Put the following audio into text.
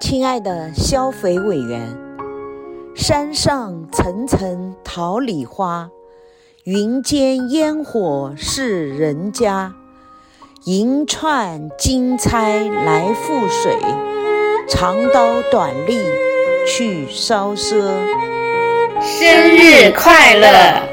亲爱的消费委员，山上层层桃李花，云间烟火是人家。银串金钗来覆水，长刀短笠去烧赊。生日快乐！